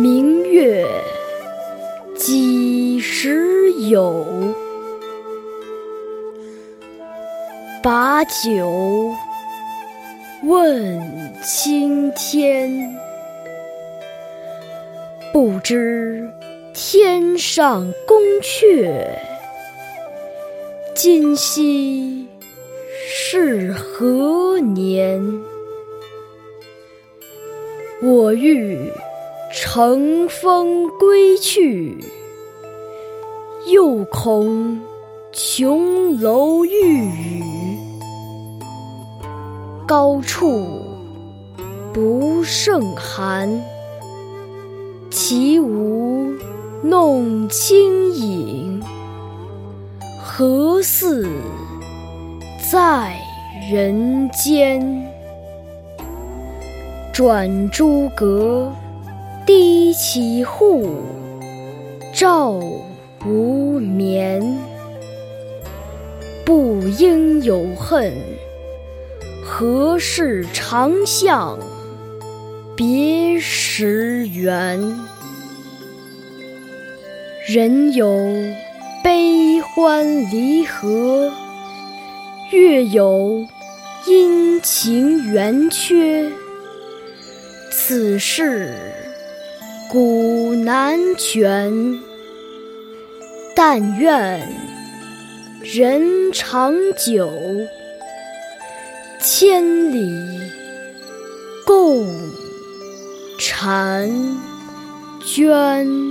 明月几时有把酒问青天。不知天上宫阙今夕是何年？我欲乘风归去，又恐琼楼玉宇，高处不胜寒。起舞弄清影，何似在人间？转朱阁，低绮户，照无眠。不应有恨，何事长向别时圆？人有悲欢离合，月有阴晴圆缺。此事古难全。但愿人长久千里共婵娟。